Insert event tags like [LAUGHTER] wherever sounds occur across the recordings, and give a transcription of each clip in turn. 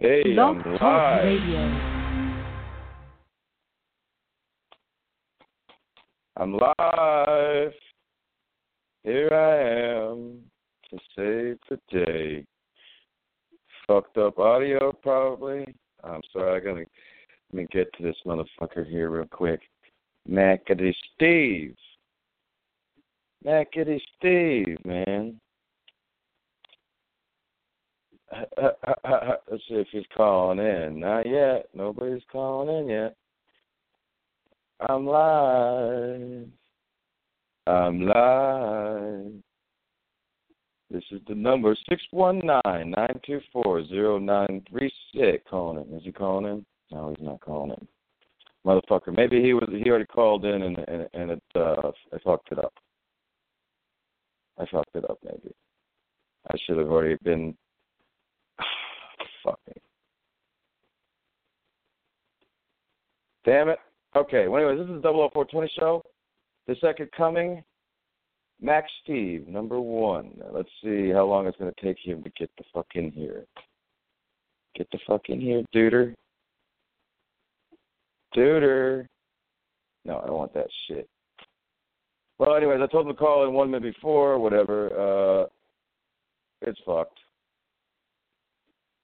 Hey, Blog I'm Talk live. Radio. I'm live. Here I am to save the day. Fucked up audio, probably. I'm sorry. I gotta let me get to this motherfucker here real quick. Mackety Steve. Mackety Steve, man. [LAUGHS] Let's see if he's calling in. Not yet. Nobody's calling in yet. I'm live. I'm live. This is the number six one nine nine two four zero nine three six. Calling in. Is he calling in? No, he's not calling in. Motherfucker. Maybe he was. He already called in and and, and it. Uh, I fucked it up. I fucked it up. Maybe. I should have already been. Fuck me. Damn it. Okay. Well, anyways, this is the 00420 show. The second coming. Max Steve, number one. Let's see how long it's going to take him to get the fuck in here. Get the fuck in here, duder. Duder. No, I don't want that shit. Well, anyways, I told him to call in one minute before, whatever. Uh, it's fucked.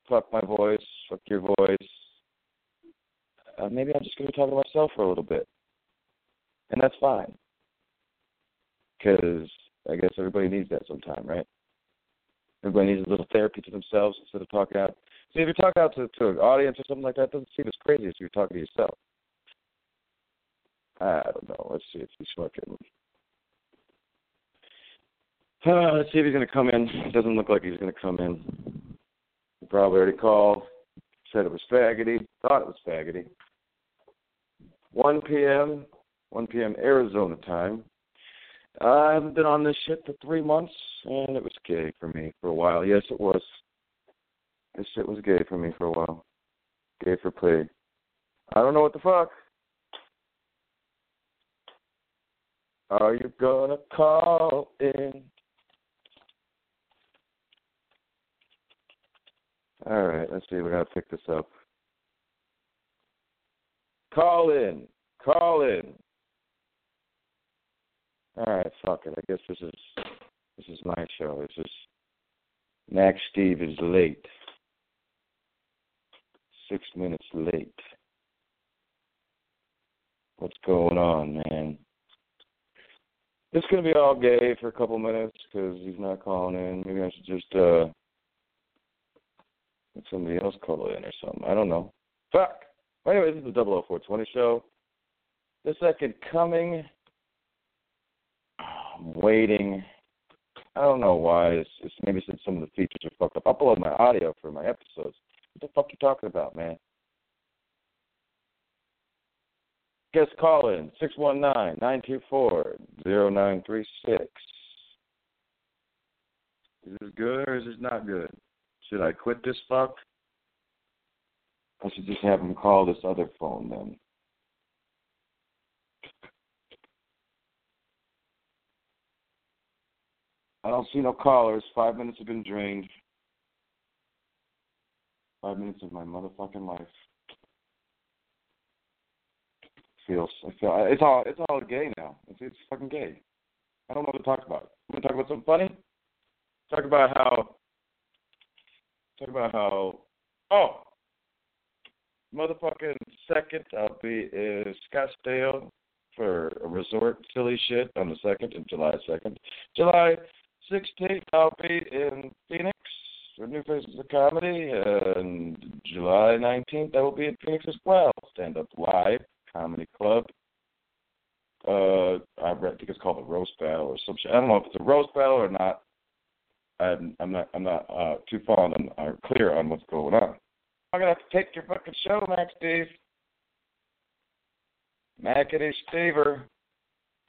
Fuck my voice. Fuck your voice. Uh, maybe I'm just going to talk to myself for a little bit. And that's fine because I guess everybody needs that sometime, right? Everybody needs a little therapy to themselves instead of talking out. See, if you're talking out to, to an audience or something like that, it doesn't seem as crazy as you're talking to yourself. I don't know. Let's see if he's fucking. Uh, [SIGHS] let's see if he's going to come in. It doesn't look like he's going to come in. Probably already called, said it was faggoty, thought it was faggoty. 1 p.m., 1 p.m. Arizona time. I haven't been on this shit for three months, and it was gay for me for a while. Yes, it was. This shit was gay for me for a while. Gay for play. I don't know what the fuck. Are you gonna call in? All right, let's see. We gotta pick this up. Call in. Call in. All right, fuck it. I guess this is this is my show. This is Max Steve is late. Six minutes late. What's going on, man? It's gonna be all gay for a couple minutes because he's not calling in. Maybe I should just uh let somebody else call in or something. I don't know. Fuck. Well, anyway, this is the 00420 show. The second coming. I'm waiting. I don't know why. It's, it's maybe since some of the features are fucked up. I'll upload my audio for my episodes. What the fuck you talking about, man? Guest call in six one nine nine two four zero nine three six. Is this good or is this not good? Should I quit this fuck? I should just have him call this other phone then. I don't see no callers. Five minutes have been drained. Five minutes of my motherfucking life. Feels I feel it's all it's all gay now. It's it's fucking gay. I don't know what to talk about. Want to talk about something funny? Talk about how. Talk about how. Oh, motherfucking second, I'll be in Scottsdale for a resort silly shit on the second and July second. July 16th, I'll be in Phoenix for New Faces of Comedy, and July 19th, I will be in Phoenix as well. Stand Up Live Comedy Club. Uh, I think it's called the Roast Battle or some shit. I don't know if it's a roast battle or not. I'm, not. I'm not uh, too fond on, or clear on what's going on. I'm gonna have to take your fucking show, Max Steve. Mackety Stever,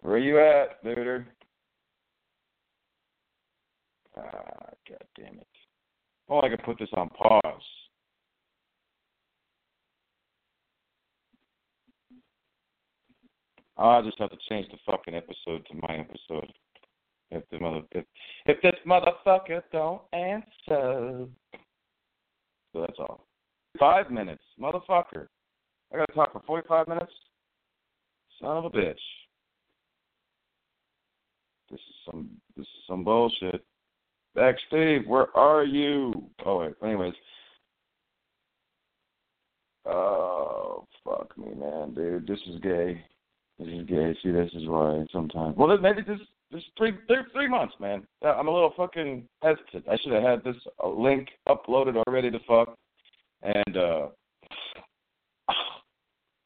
where you at, duder? Ah, god damn it. Oh, I can put this on pause. I'll just have to change the fucking episode to my episode. If the mother if, if this motherfucker don't answer. So that's all. Five minutes. Motherfucker. I gotta talk for 45 minutes? Son of a bitch. This is some this is some bullshit. Back Steve, where are you? Oh wait, anyways. Oh fuck me, man, dude. This is gay. This is gay. See, this is why sometimes. Well, maybe this this three three three months, man. I'm a little fucking hesitant. I should have had this uh, link uploaded already to fuck. And uh [SIGHS]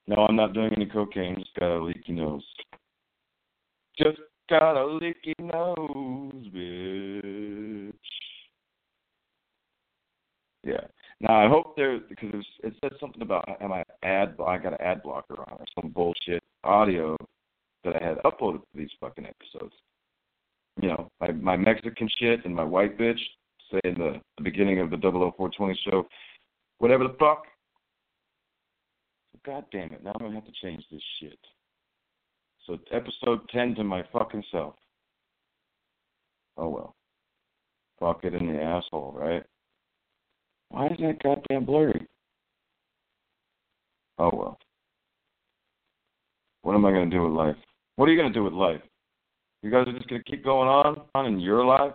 no, I'm not doing any cocaine. Just got a leaky nose. Just got a leaky nose, bitch. Yeah. Now I hope there because it, it said something about am I ad I got an ad blocker on or some bullshit audio that I had uploaded to these fucking episodes. You know, my my Mexican shit and my white bitch say in the, the beginning of the 00420 show, whatever the fuck. God damn it! Now I'm gonna have to change this shit. So episode ten to my fucking self. Oh well. Fuck it in the asshole, right? Why is that goddamn blurry? Oh well. What am I gonna do with life? What are you gonna do with life? You guys are just gonna keep going on on in your life?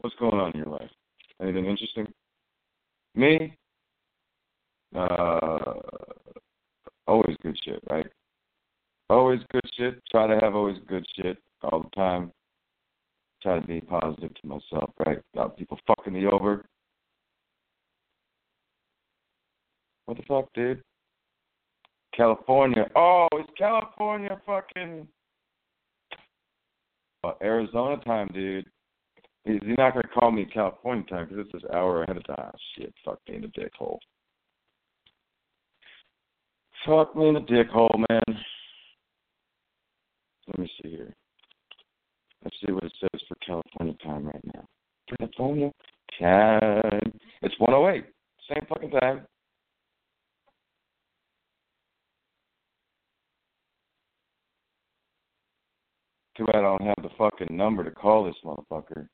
What's going on in your life? Anything interesting? Me? Uh always good shit, right? Always good shit. Try to have always good shit all the time. Try to be positive to myself, right? Without people fucking me over. What the fuck, dude? California. Oh, it's California fucking uh, Arizona time, dude. He's, not gonna call me California time because it's an hour ahead of time. Shit, fuck me in the dick hole. Fuck me in the dick hole, man. Let me see here. Let's see what it says for California time right now. California time. It's 108. Same fucking time. Too bad I don't have the fucking number to call this motherfucker.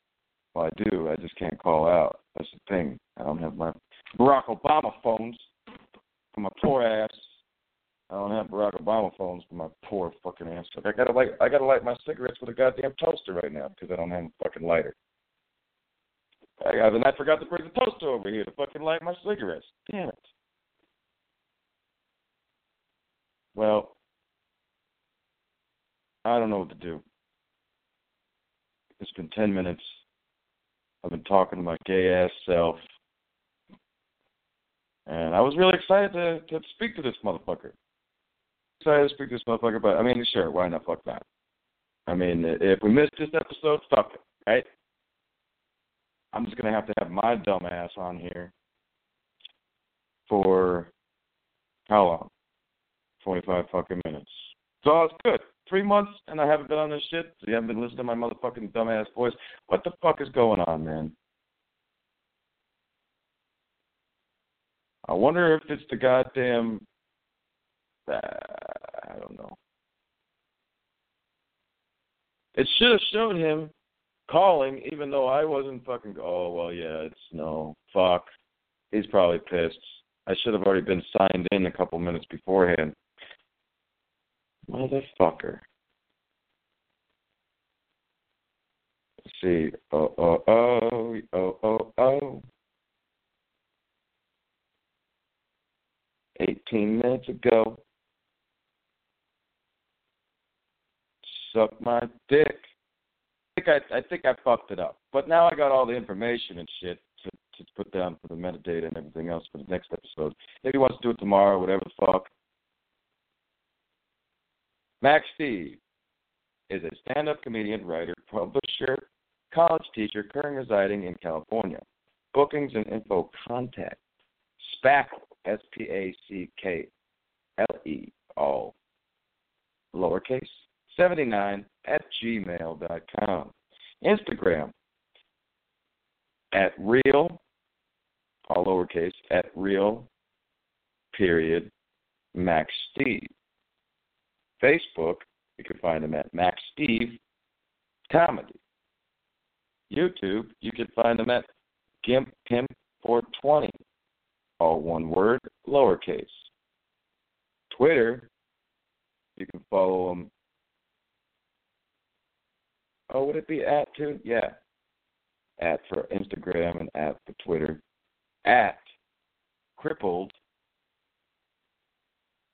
Well, I do. I just can't call out. That's the thing. I don't have my Barack Obama phones for my poor ass. I don't have Barack Obama phones for my poor fucking ass. Like I gotta light, I gotta light my cigarettes with a goddamn toaster right now because I don't have a fucking lighter. I, and I forgot to bring the toaster over here to fucking light my cigarettes. Damn it. Well, I don't know what to do. It's been ten minutes. I've been talking to my gay ass self. And I was really excited to, to speak to this motherfucker. Excited to speak to this motherfucker, but I mean, sure, why not? Fuck that. I mean, if we missed this episode, fuck it, right? I'm just gonna have to have my dumb ass on here for how long? Twenty-five fucking minutes. So it's good three months and I haven't been on this shit. So you haven't been listening to my motherfucking dumbass voice. What the fuck is going on, man? I wonder if it's the goddamn. Uh, I don't know. It should have showed him calling, even though I wasn't fucking. Oh well, yeah, it's no fuck. He's probably pissed. I should have already been signed in a couple minutes beforehand. Motherfucker. Let's see. Oh, oh, oh, oh, oh, oh. 18 minutes ago. Suck my dick. I think I, I think I fucked it up. But now I got all the information and shit to, to put down for the metadata and everything else for the next episode. Maybe he wants to do it tomorrow, whatever the fuck. Max Steve is a stand up comedian, writer, publisher, college teacher currently residing in California. Bookings and info contact Spackle, S P A C K L E, all lowercase, 79 at gmail.com. Instagram at real, all lowercase, at real, period, Max Steve. Facebook, you can find them at Max Steve Comedy. YouTube, you can find them at Gimp Pimp 420, all one word, lowercase. Twitter, you can follow them. Oh, would it be at too? Yeah. At for Instagram and at for Twitter. At crippled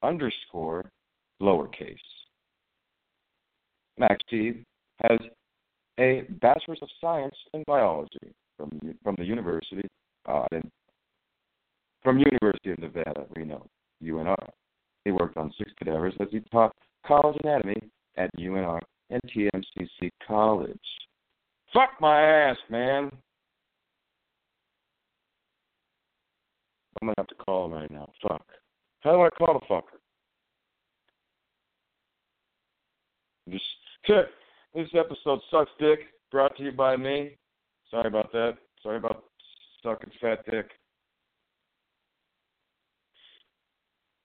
underscore lowercase. Max Steve has a Bachelor's of Science in Biology from from the University uh, in, from University of Nevada, Reno, UNR. He worked on six cadavers as he taught college anatomy at UNR and TMCC College. Fuck my ass, man. I'm gonna have to call him right now. Fuck. How do I call the fucker? Just [LAUGHS] this episode sucks dick. Brought to you by me. Sorry about that. Sorry about sucking fat dick.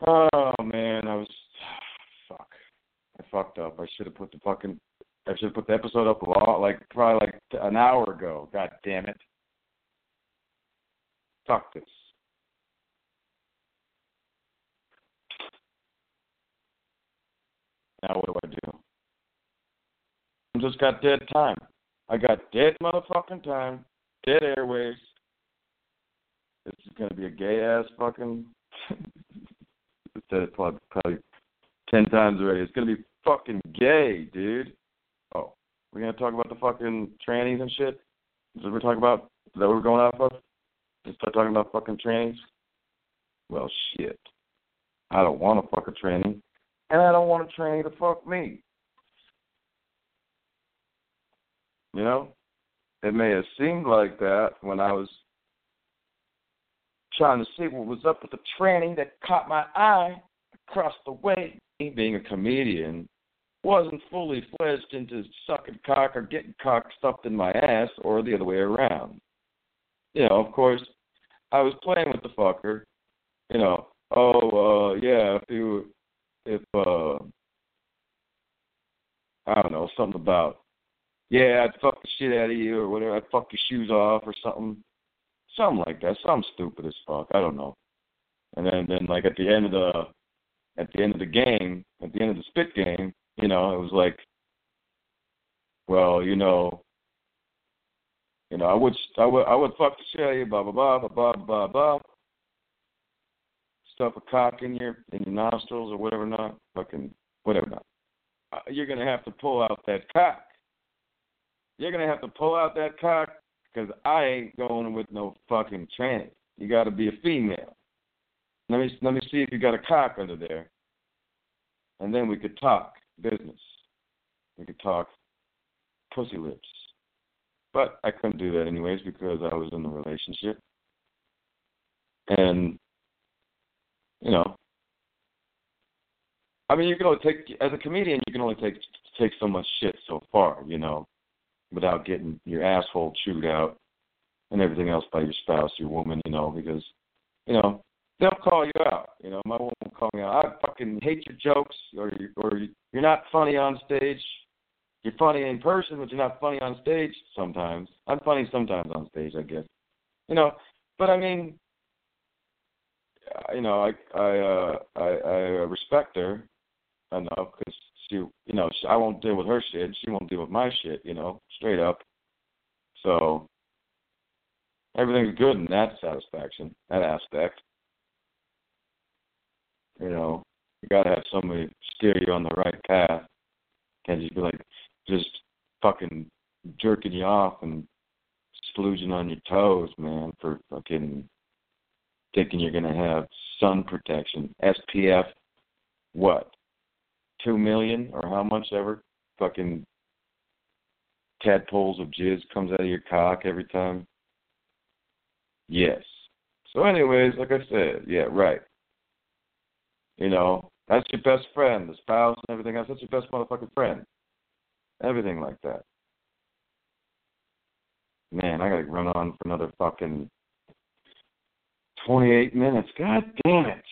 Oh man, I was [SIGHS] fuck. I fucked up. I should have put the fucking. I should have put the episode up a lot, like probably like an hour ago. God damn it. Fuck this. Now what do I do? Just got dead time. I got dead motherfucking time, dead airways. This is gonna be a gay ass fucking. [LAUGHS] said it probably, probably ten times already. It's gonna be fucking gay, dude. Oh, we're gonna talk about the fucking trannies and shit. Is that what we're talking about? Is that what we're going off of? Just start talking about fucking trannies. Well, shit. I don't want to fuck a tranny, and I don't want a tranny to fuck me. You know, it may have seemed like that when I was trying to see what was up with the tranny that caught my eye across the way. Me being a comedian wasn't fully fledged into sucking cock or getting cock stuffed in my ass or the other way around. You know, of course, I was playing with the fucker. You know, oh uh yeah, if you if uh I don't know, something about yeah, I'd fuck the shit out of you or whatever, I'd fuck your shoes off or something. Something like that. Something stupid as fuck. I don't know. And then then like at the end of the at the end of the game, at the end of the spit game, you know, it was like well, you know, you know, I would I would I would fuck the shit out of you, blah blah blah blah blah blah blah. Stuff a cock in your in your nostrils or whatever not, fucking whatever not. Uh, you're gonna have to pull out that cock. You're gonna have to pull out that cock because I ain't going with no fucking tranny. You got to be a female. Let me let me see if you got a cock under there, and then we could talk business. We could talk pussy lips. But I couldn't do that anyways because I was in a relationship, and you know, I mean, you can only take as a comedian, you can only take take so much shit so far, you know without getting your asshole chewed out and everything else by your spouse, your woman, you know, because, you know, they'll call you out. You know, my woman will call me out. I fucking hate your jokes, or you, or you're not funny on stage. You're funny in person, but you're not funny on stage. Sometimes I'm funny sometimes on stage, I guess. You know, but I mean, you know, I I uh, I, I respect her enough because she, you know, I won't deal with her shit. She won't deal with my shit. You know, straight up. So everything's good in that satisfaction, that aspect. You know, you gotta have somebody steer you on the right path. Can't just be like just fucking jerking you off and splooging on your toes, man, for fucking thinking you're gonna have sun protection. SPF what? Two million or how much ever fucking tadpoles of jizz comes out of your cock every time? Yes. So anyways, like I said, yeah, right. You know, that's your best friend, the spouse and everything else, that's your best motherfucking friend. Everything like that. Man, I gotta run on for another fucking twenty eight minutes. God damn it.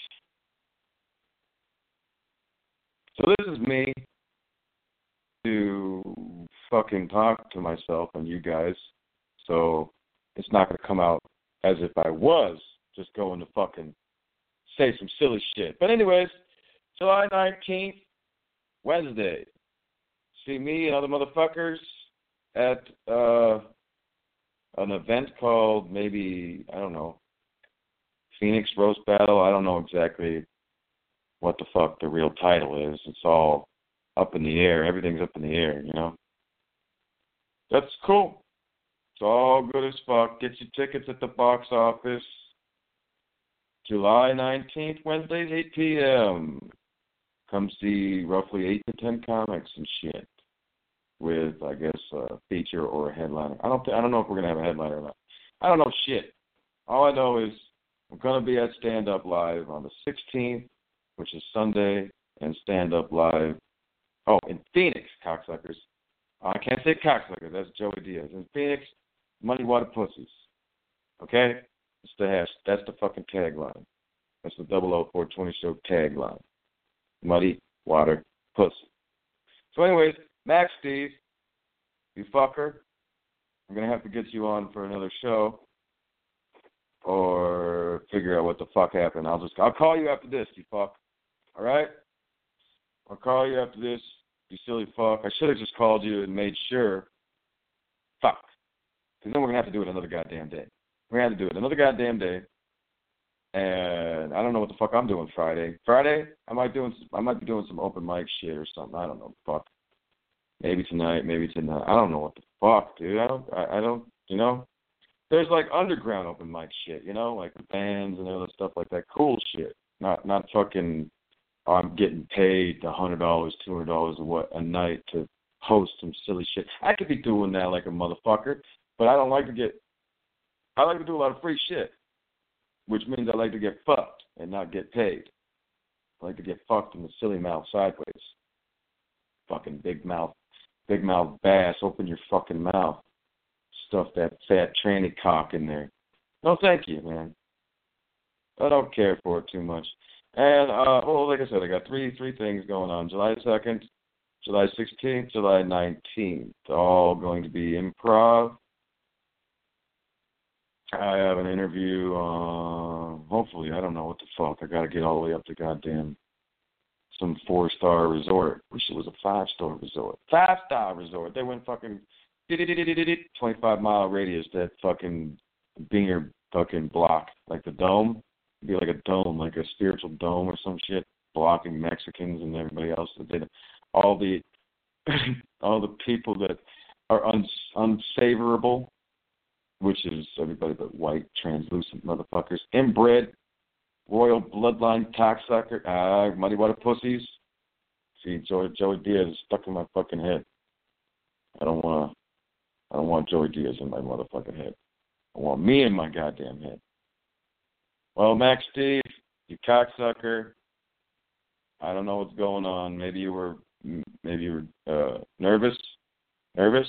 So this is me to fucking talk to myself and you guys. So it's not going to come out as if I was just going to fucking say some silly shit. But anyways, July 19th, Wednesday. See me and other motherfuckers at uh, an event called maybe I don't know Phoenix Roast Battle. I don't know exactly what the fuck the real title is. It's all up in the air. Everything's up in the air, you know. That's cool. It's all good as fuck. Get your tickets at the box office. July 19th, Wednesdays, 8 p.m. Come see roughly 8 to 10 comics and shit with, I guess, a feature or a headliner. I don't, th- I don't know if we're gonna have a headliner or not. I don't know shit. All I know is I'm gonna be at Stand Up Live on the 16th, which is Sunday, and Stand Up Live. Oh, in Phoenix, cocksuckers. Oh, I can't say cocksuckers. That's Joey Diaz. In Phoenix, Muddy Water Pussies. Okay, that's the hash. That's the fucking tagline. That's the 00420 show tagline. Muddy Water Pussy. So, anyways, Max Steve, you fucker. I'm gonna have to get you on for another show, or figure out what the fuck happened. I'll just I'll call you after this, you fuck. All right? I'll call you after this, you silly fuck. I should have just called you and made sure. Fuck. Because then we're gonna have to do it another goddamn day. We're gonna have to do it another goddamn day. And I don't know what the fuck I'm doing Friday. Friday, I might doing I might be doing some open mic shit or something. I don't know. Fuck. Maybe tonight, maybe tonight. I don't know what the fuck, dude. I don't. I, I don't. You know. There's like underground open mic shit. You know, like bands and other stuff like that. Cool shit. Not not fucking. I'm getting paid a hundred dollars, two hundred dollars a what a night to host some silly shit. I could be doing that like a motherfucker, but I don't like to get. I like to do a lot of free shit, which means I like to get fucked and not get paid. I like to get fucked in the silly mouth sideways. Fucking big mouth big mouth bass, open your fucking mouth. Stuff that fat tranny cock in there. No, thank you, man. I don't care for it too much. And uh well, like I said, I got three three things going on. July second, July sixteenth, July nineteenth. All going to be improv. I have an interview. Uh, hopefully, I don't know what the fuck. I got to get all the way up to goddamn some four star resort. Wish it was a five star resort. Five star resort. They went fucking twenty five mile radius that fucking Binger fucking block. Like the dome. Be like a dome, like a spiritual dome or some shit, blocking Mexicans and everybody else that did all the [LAUGHS] all the people that are uns, unsavorable, which is everybody but white, translucent motherfuckers, inbred royal bloodline cocksucker, uh, muddy water pussies. See, Joey, Joey Diaz is stuck in my fucking head. I don't want to. I don't want Joey Diaz in my motherfucking head. I want me in my goddamn head. Well, Max Steve, you cocksucker. I don't know what's going on. Maybe you were, maybe you were uh, nervous. Nervous?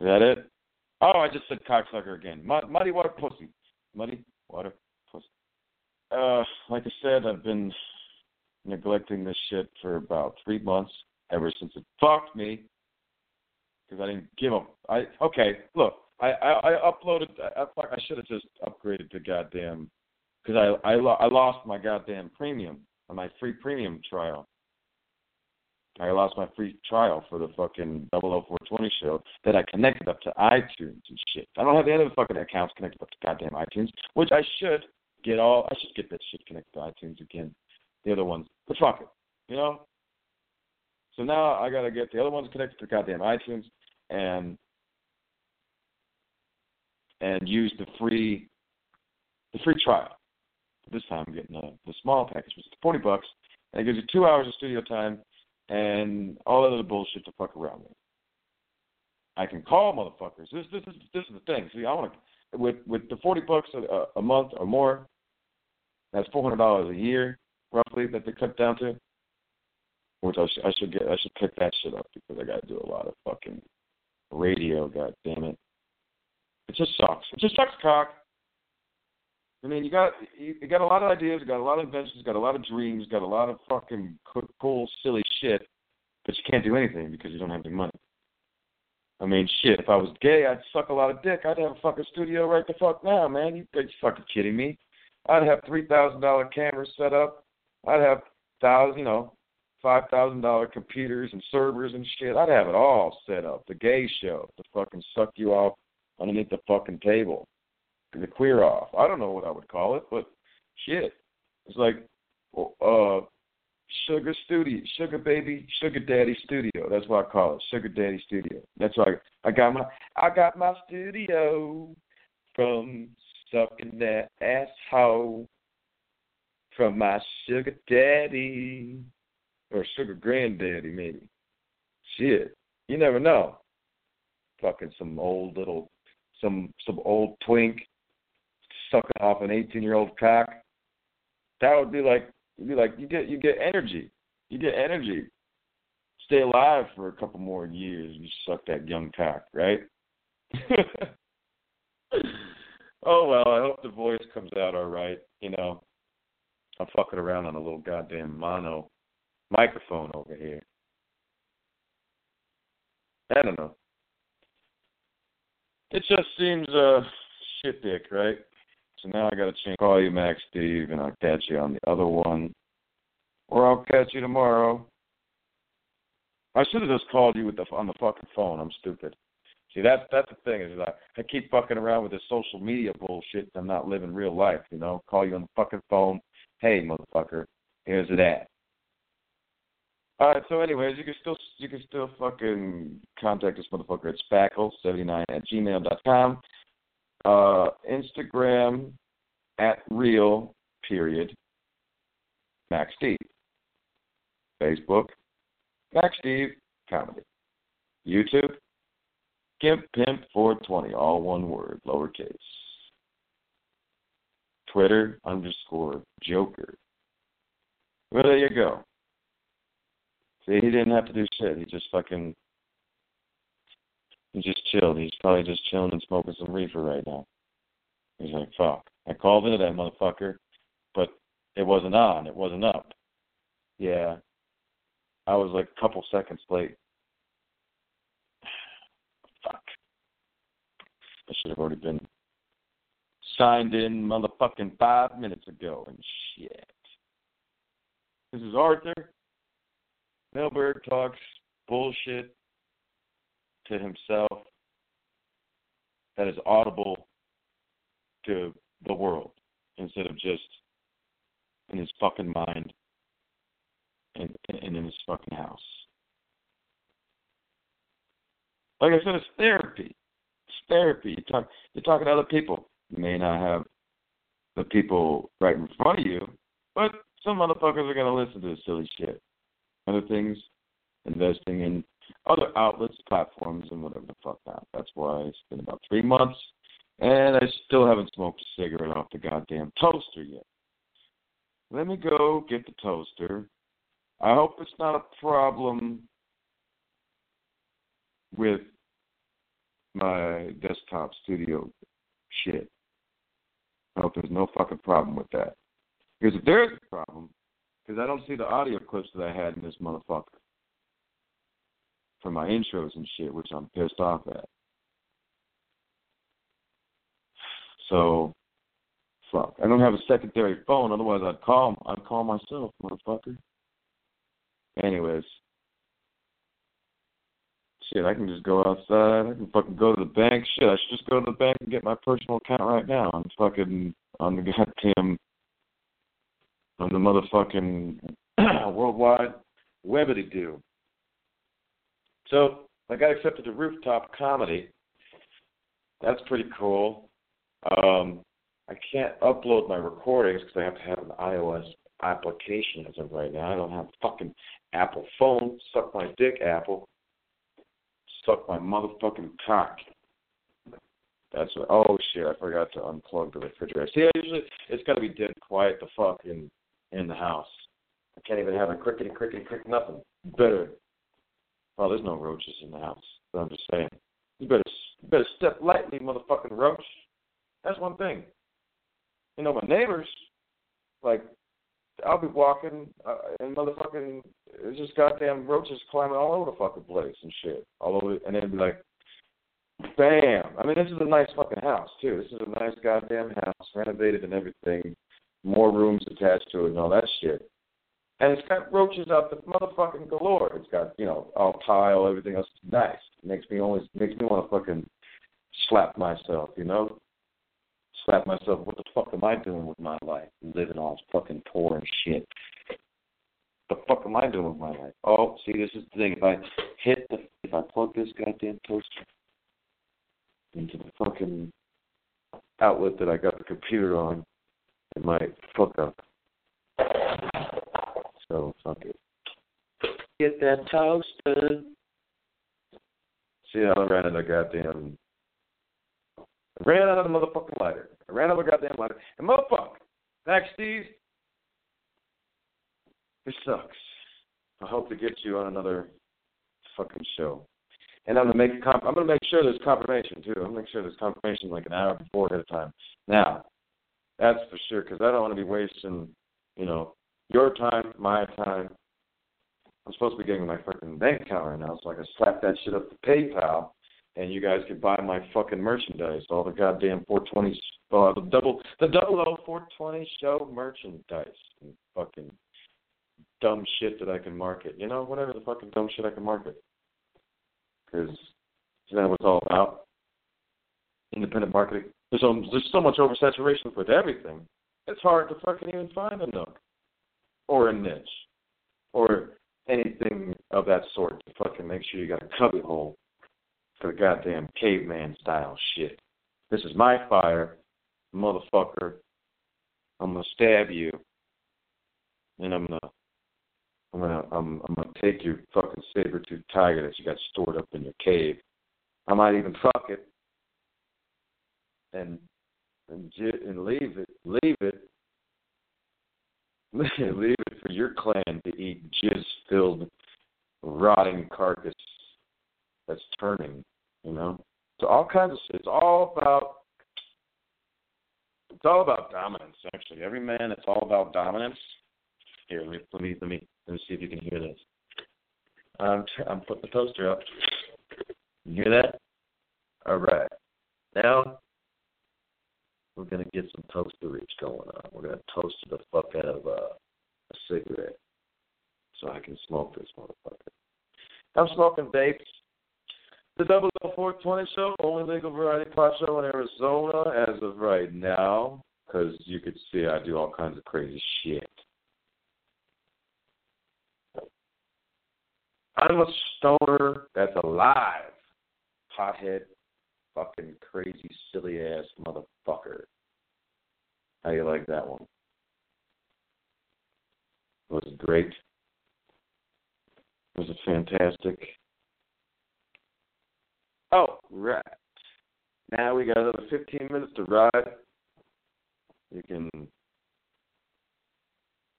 Is that it? Oh, I just said cocksucker again. Muddy water pussy. Muddy water uh, like I said, I've been neglecting this shit for about three months ever since it fucked me because I didn't give up. I okay, look, I I, I uploaded. I, I should have just upgraded to goddamn because I I, lo- I lost my goddamn premium on my free premium trial. I lost my free trial for the fucking 00420 show that I connected up to iTunes and shit. I don't have any other fucking accounts connected up to goddamn iTunes, which I should get all. I should get that shit connected to iTunes again. The other ones, but fuck it, you know. So now I gotta get the other ones connected to goddamn iTunes and and use the free the free trial. This time I'm getting the, the small package, which is forty bucks, and it gives you two hours of studio time and all that other bullshit to fuck around with. I can call motherfuckers. This this is this is the thing. See, I want to with with the forty bucks a, a month or more. That's four hundred dollars a year, roughly, that they cut down to. Which I should, I should get. I should pick that shit up because I got to do a lot of fucking radio. God damn it! It just sucks. It just sucks, cock. I mean, you got you, got a lot of ideas, got a lot of inventions, got a lot of dreams, got a lot of fucking cool, silly shit, but you can't do anything because you don't have any money. I mean, shit, if I was gay, I'd suck a lot of dick. I'd have a fucking studio right the fuck now, man. You, you fucking kidding me? I'd have three thousand dollar cameras set up. I'd have thousand, you know, five thousand dollar computers and servers and shit. I'd have it all set up. The gay show to fucking suck you off underneath the fucking table. The queer off. I don't know what I would call it, but shit. It's like uh Sugar Studio, Sugar Baby, Sugar Daddy Studio. That's what I call it, Sugar Daddy Studio. That's why I, I got my I got my studio from sucking that asshole from my sugar daddy or sugar granddaddy maybe. Shit, you never know. Fucking some old little, some some old twink sucking off an eighteen year old cock. That would be like you'd be like you get you get energy. You get energy. Stay alive for a couple more years. You suck that young cock, right? [LAUGHS] oh well, I hope the voice comes out all right. You know, I'm fucking around on a little goddamn mono microphone over here. I don't know. It just seems uh shit dick, right? So now I gotta change call you Max Steve and I'll catch you on the other one. Or I'll catch you tomorrow. I should have just called you with the on the fucking phone. I'm stupid. See, that's that's the thing is that I keep fucking around with this social media bullshit. I'm not living real life, you know. Call you on the fucking phone. Hey, motherfucker, here's it at. All right. So, anyways, you can still you can still fucking contact this motherfucker at spackle79 at gmail dot com. Uh, Instagram at real period Max Steve. Facebook Max Steve comedy. YouTube Gimp Pimp 420, all one word, lowercase. Twitter underscore Joker. Well, there you go. See, he didn't have to do shit. He just fucking, he just chilled. He's probably just chilling and smoking some reefer right now. He's like, fuck. I called into that motherfucker, but it wasn't on. It wasn't up. Yeah. I was like a couple seconds late. [SIGHS] Fuck. I should have already been signed in motherfucking five minutes ago and shit. This is Arthur. Milburg talks bullshit to himself that is audible to the world instead of just in his fucking mind and, and in his fucking house. Like I said, it's therapy. It's therapy. You talk, you're talking to other people. You may not have the people right in front of you, but some motherfuckers are gonna listen to this silly shit other things, investing in other outlets, platforms, and whatever the fuck not. That's why it's been about three months, and I still haven't smoked a cigarette off the goddamn toaster yet. Let me go get the toaster. I hope it's not a problem with my desktop studio shit. I hope there's no fucking problem with that. Because if there is a problem, because I don't see the audio clips that I had in this motherfucker for my intros and shit, which I'm pissed off at. So, fuck. I don't have a secondary phone. Otherwise, I'd call. I'd call myself, motherfucker. Anyways, shit. I can just go outside. I can fucking go to the bank. Shit. I should just go to the bank and get my personal account right now. I'm fucking on the goddamn on the motherfucking [CLEARS THROAT] worldwide webbity do. So I got accepted to rooftop comedy. That's pretty cool. Um, I can't upload my recordings because I have to have an iOS application as of right now. I don't have a fucking Apple phone. Suck my dick, Apple. Suck my motherfucking cock. That's what. Oh shit! I forgot to unplug the refrigerator. See, usually it's got to be dead quiet. The fucking in the house. I can't even have a crickety crickety crick nothing. Better. Well, there's no roaches in the house. But I'm just saying. You better you better step lightly, motherfucking roach. That's one thing. You know, my neighbors, like, I'll be walking uh, and motherfucking, it's just goddamn roaches climbing all over the fucking place and shit, all over, and they'd be like, Bam! I mean, this is a nice fucking house too. This is a nice goddamn house, renovated and everything, more rooms attached to it and all that shit. And it's got roaches out the motherfucking galore. It's got you know all tile, everything else is nice. Makes me always makes me want to fucking slap myself, you know. Slap myself. What the fuck am I doing with my life? Living all this fucking poor and shit. The fuck am I doing with my life? Oh, see, this is the thing. If I hit the, if I plug this goddamn toaster into the fucking outlet that I got the computer on, it might fuck up. So fuck it. Get that toaster. See I ran out of goddamn. I ran out of the motherfucking lighter. I ran out of the goddamn lighter. And motherfucker, Steve. This sucks. I hope to get you on another fucking show. And I'm gonna make a comp- I'm gonna make sure there's confirmation too. I'm gonna make sure there's confirmation like an hour before ahead of time. Now, that's for sure because I don't want to be wasting, you know, your time, my time. I'm supposed to be getting my fucking bank account right now, so I can slap that shit up to PayPal, and you guys can buy my fucking merchandise, all the goddamn 420, uh, the double, the double O 420 show merchandise, and fucking dumb shit that I can market. You know, whatever the fucking dumb shit I can market. Because isn't that what it's all about? Independent marketing. There's so, there's so much oversaturation with everything. It's hard to fucking even find a nook or a niche or anything of that sort to fucking make sure you got a cubby hole for the goddamn caveman style shit. This is my fire, motherfucker. I'm gonna stab you, and I'm gonna, I'm gonna, I'm, I'm gonna take your fucking saber tooth tiger that you got stored up in your cave. I might even fuck it, and and and leave it, leave it, leave it for your clan to eat jizz-filled, rotting carcass that's turning. You know, so all kinds of. It's all about it's all about dominance. Actually, every man, it's all about dominance. Here, let me let me let me, see if you can hear this. I'm I'm putting the toaster up. You hear that? All right. Now gonna get some toaster reach going on. We're gonna toast the fuck out of uh, a cigarette so I can smoke this motherfucker. I'm smoking vapes. The Double O 420 show, only legal variety pot show in Arizona as of right now, because you could see I do all kinds of crazy shit. I'm a stoner that's alive. Pothead, fucking crazy, silly ass motherfucker. How you like that one? It was great. It was a fantastic. Oh, right. Now we got another 15 minutes to ride. You can.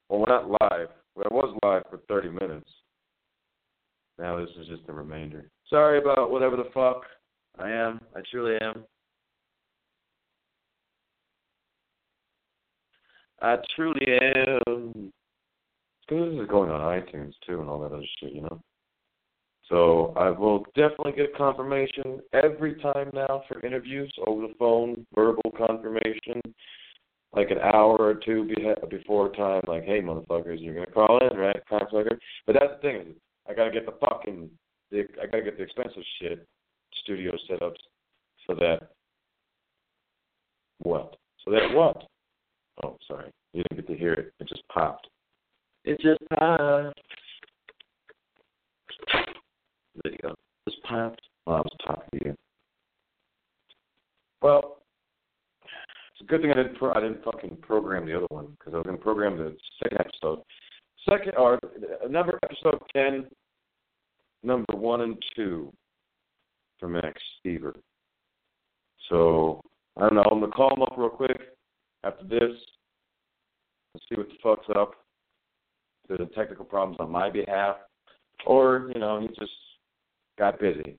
Well, we're not live. Well, I was live for 30 minutes. Now this is just the remainder. Sorry about whatever the fuck I am. I truly am. I truly am. Because this is going on iTunes too and all that other shit, you know? So I will definitely get confirmation every time now for interviews over the phone, verbal confirmation, like an hour or two before time. Like, hey, motherfuckers, you're gonna call in, right, cocksucker? But that's the thing. I gotta get the fucking, the, I gotta get the expensive shit, studio setups, so that what? So that what? Oh, sorry, you didn't get to hear it. It just popped. It just popped. There you go. Just popped. Oh, well, I was talking to you. Well, it's a good thing I didn't. Pro- I didn't fucking program the other one because I was going to program the second episode. Second or number episode ten, number one and two for Max Stever. So I don't know. I'm gonna call him up real quick after this see what the fuck's up. There's technical problems on my behalf, or you know he just got busy,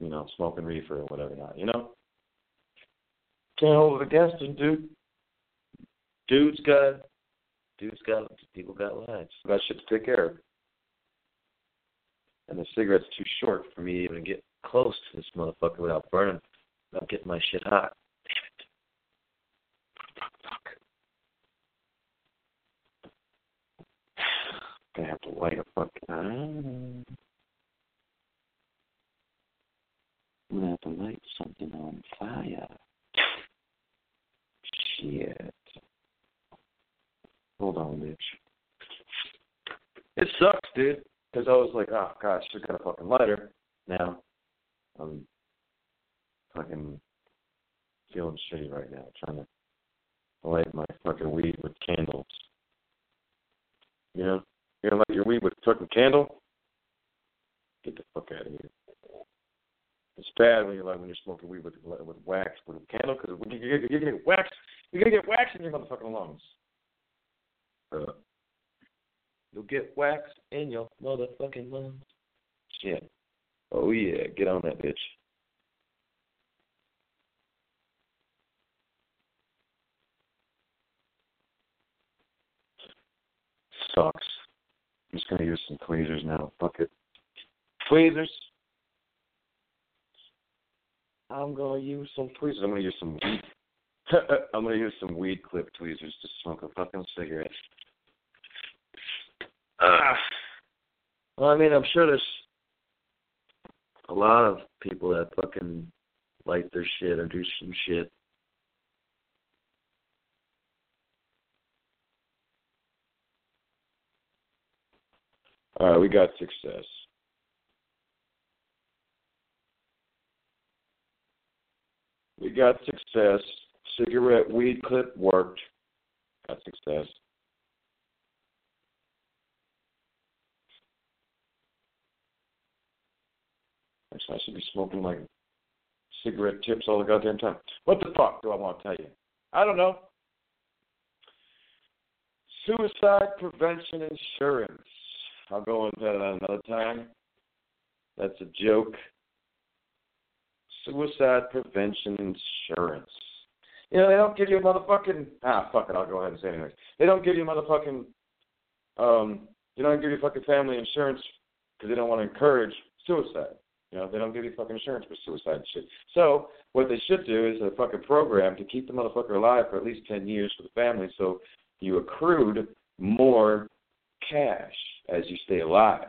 you know, smoking reefer or whatever not, you know. Can't hold it against him, dude. Dude's got dude's got people got lives. Got shit to take care of. And the cigarette's too short for me even to get close to this motherfucker without burning, without getting my shit hot. Damn it. Fuck. Gonna have to light a fucking. I'm gonna have to light something on fire. Shit. Hold on, bitch. It sucks, dude. Because I was like, oh gosh, I got a fucking lighter. Now, I'm fucking feeling shitty right now, trying to light my fucking weed with candles. You know, you're gonna light your weed with a fucking candle? Get the fuck out of here. It's bad when you're like when you're smoking weed with with wax with a candle because when you, you, you get wax, you're gonna get wax in your motherfucking lungs. Uh, you'll get wax in your motherfucking lungs. Shit. Oh yeah, get on that bitch. Sucks. I'm just gonna use some tweezers now. Fuck it. Tweezers. I'm gonna use some tweezers. I'm gonna use some weed. [LAUGHS] I'm gonna use some weed clip tweezers to smoke a fucking cigarette. Uh, well, I mean, I'm sure there's a lot of people that fucking light their shit or do some shit. All right, we got success. We got success. Cigarette weed clip worked. Got success. Actually, I should be smoking like cigarette tips all the goddamn time. What the fuck do I want to tell you? I don't know. Suicide prevention insurance. I'll go into that another time. That's a joke. Suicide prevention insurance. You know, they don't give you a motherfucking ah fuck it, I'll go ahead and say it anyways. They don't give you motherfucking um they don't give you fucking family insurance because they don't want to encourage suicide. You know, they don't give you fucking insurance for suicide shit. So what they should do is a fucking program to keep the motherfucker alive for at least ten years for the family, so you accrued more cash as you stay alive.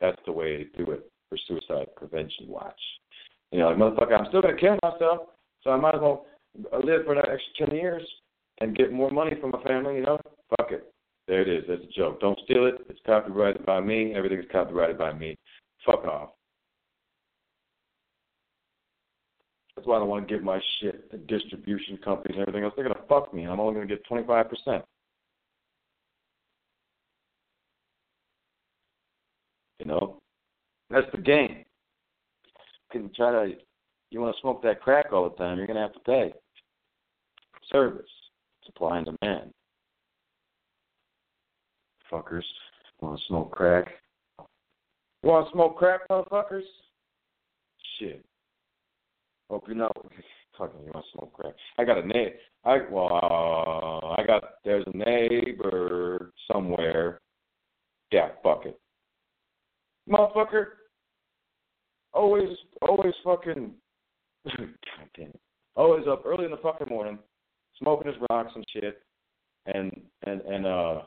That's the way to do it for Suicide Prevention Watch. You know, like, motherfucker, I'm still going to kill myself, so I might as well live for another extra 10 years and get more money from my family, you know? Fuck it. There it is. That's a joke. Don't steal it. It's copyrighted by me. Everything is copyrighted by me. Fuck off. That's why I don't want to give my shit to distribution companies and everything else. They're going to fuck me. I'm only going to get 25%. You know, that's the game. You can try to. You want to smoke that crack all the time, you're gonna have to pay. Service, supply and demand. Fuckers want to smoke crack. Want to smoke crack, motherfuckers? Shit. Hope you know. [LAUGHS] Fucking, you want to smoke crack? I got a neighbor. I well, I got there's a neighbor somewhere. Yeah, fuck it, motherfucker. Always, always fucking. [CLEARS THROAT] God damn it. Always up early in the fucking morning, smoking his rocks and shit, and and and uh,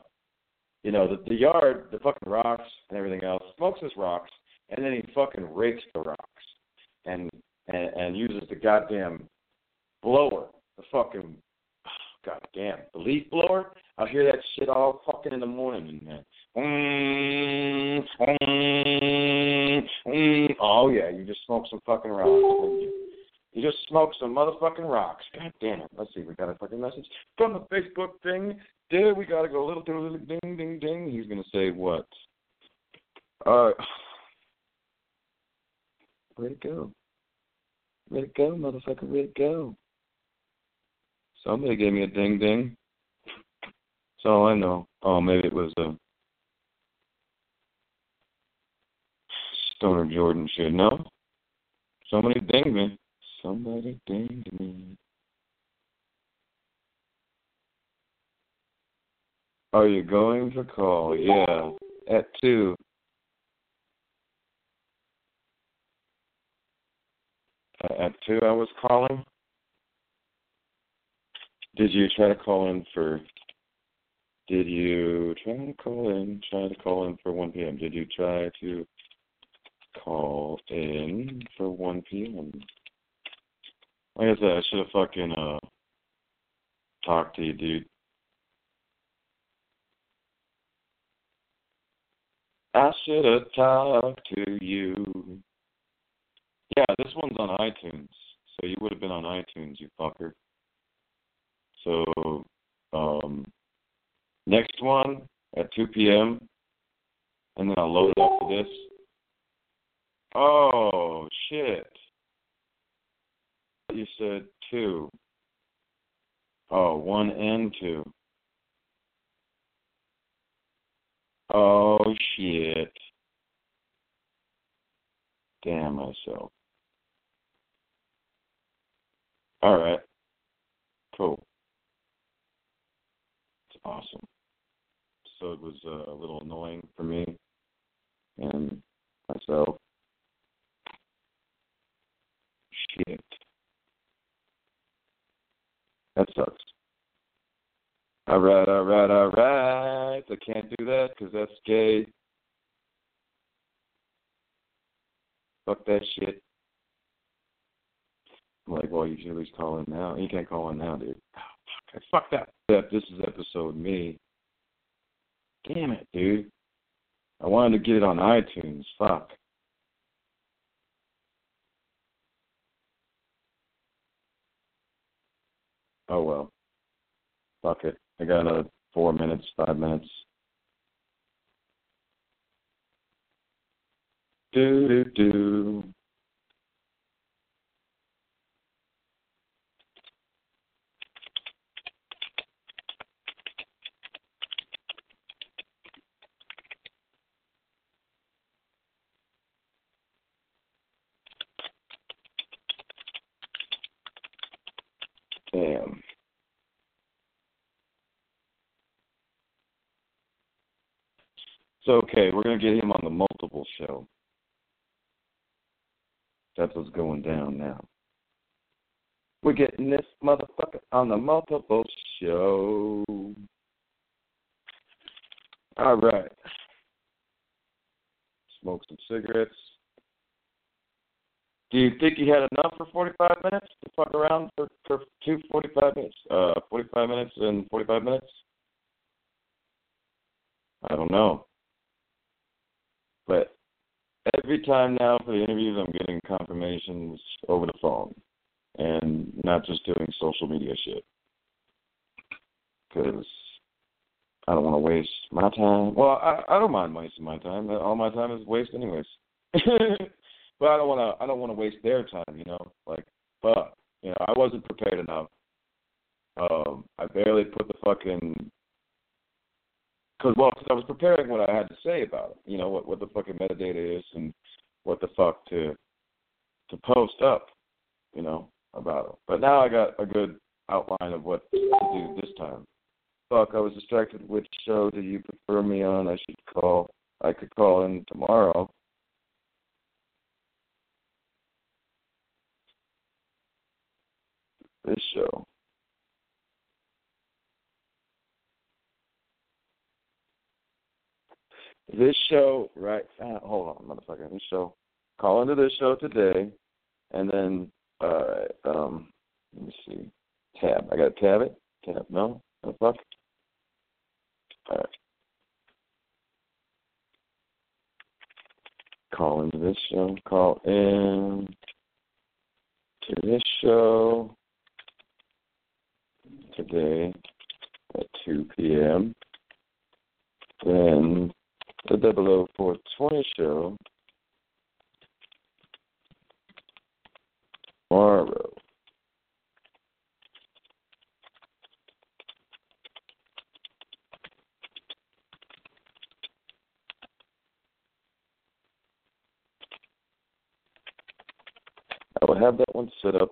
you know the the yard, the fucking rocks and everything else. Smokes his rocks, and then he fucking rakes the rocks, and and, and uses the goddamn blower, the fucking [SIGHS] goddamn the leaf blower. I'll hear that shit all fucking in the morning, man. Oh yeah, you just smoked some fucking rocks, didn't you? You just smoked some motherfucking rocks. God damn it. Let's see, we got a fucking message from the Facebook thing. Dude, we gotta go little little ding ding ding. He's gonna say what? Uh where'd it go? Where'd it go, motherfucker? Where'd it go? Somebody gave me a ding ding. All I know. Oh, maybe it was a Stoner Jordan should No. Somebody dinged me. Somebody dinged me. Are you going to call? Yeah. At two. Uh, at two I was calling. Did you try to call in for? Did you try to call in? Try to call in for 1 p.m. Did you try to call in for 1 p.m.? Like I said, I should have fucking uh talked to you, dude. I should have talked to you. Yeah, this one's on iTunes, so you would have been on iTunes, you fucker. So, um, next one at 2 p.m., and then I'll load it up this. Oh, shit. You said two. Oh, one and two. Oh, shit. Damn myself. All right. Cool. It's awesome. So it was uh, a little annoying for me and myself. Shit. That sucks. All right, all right, all right. I can't do that because that's gay. Fuck that shit. I'm like, well, you should at least call in now. You can't call in now, dude. Oh, fuck that. This is episode me. Damn it, dude. I wanted to get it on iTunes. Fuck. Oh well. Fuck it. I got another four minutes, five minutes. Do do do. Damn. So okay, we're gonna get him on the multiple show. That's what's going down now. We're getting this motherfucker on the multiple show. All right. Smoke some cigarettes. Do you think he had enough for 45 minutes to fuck around for, for two 45 minutes? Uh, 45 minutes and 45 minutes? I don't know. But every time now for the interviews, I'm getting confirmations over the phone and not just doing social media shit. Because I don't want to waste my time. Well, I, I don't mind wasting my time. All my time is waste, anyways. [LAUGHS] but I don't want to. I don't want to waste their time. You know, like, fuck. You know, I wasn't prepared enough. Um, I barely put the fucking because well, cause I was preparing what I had to say about it. You know what what the fucking metadata is and what the fuck to to post up. You know about it. But now I got a good outline of what to do this time. Fuck, I was distracted. Which show do you prefer me on? I should call. I could call in tomorrow. This show. This show, right? Uh, hold on, motherfucker. This show. Call into this show today, and then, all right. Um, let me see. Tab. I got to tab it. Tab. No. Fuck. All right. Call into this show. Call in to this show today at 2 p.m. Then the 00420 show tomorrow. I will have that one set up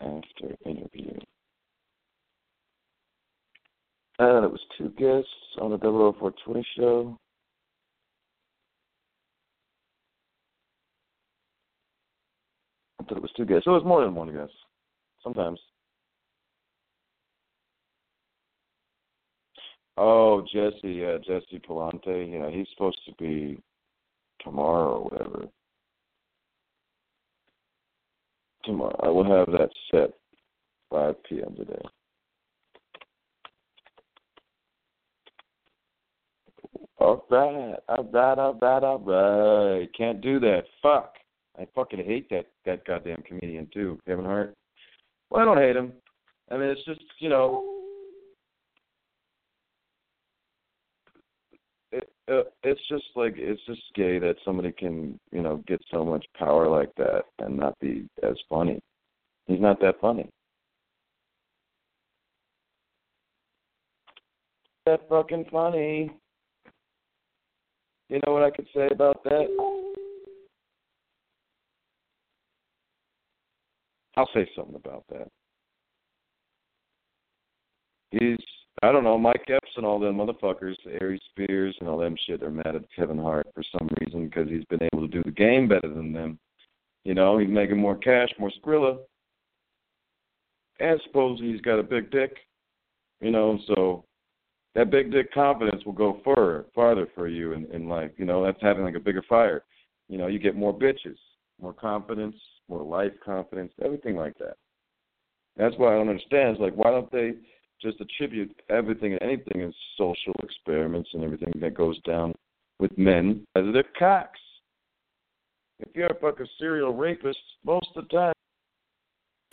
after interview. And it was two guests on the 00420 show. said it was two guests. So it was more than one guest. Sometimes. Oh, Jesse, yeah, Jesse Palante. Yeah, he's supposed to be tomorrow or whatever. Tomorrow. I will have that set 5 p.m. today. All right, all right, all right, all right. Can't do that. Fuck. I fucking hate that that goddamn comedian too, Kevin Hart. Well, I don't hate him. I mean, it's just you know, it, uh, it's just like it's just gay that somebody can you know get so much power like that and not be as funny. He's not that funny. That fucking funny. You know what I could say about that? I'll say something about that. He's, I don't know, Mike Epps and all them motherfuckers, Aries Spears and all them shit—they're mad at Kevin Hart for some reason because he's been able to do the game better than them. You know, he's making more cash, more Skrilla. And suppose he's got a big dick. You know, so that big dick confidence will go further, farther for you in, in life. You know, that's having like a bigger fire. You know, you get more bitches, more confidence, more life confidence, everything like that. That's why I don't understand. It's like why don't they just attribute everything and anything in social experiments and everything that goes down with men as their cocks. If you're a fucking serial rapist, most of the time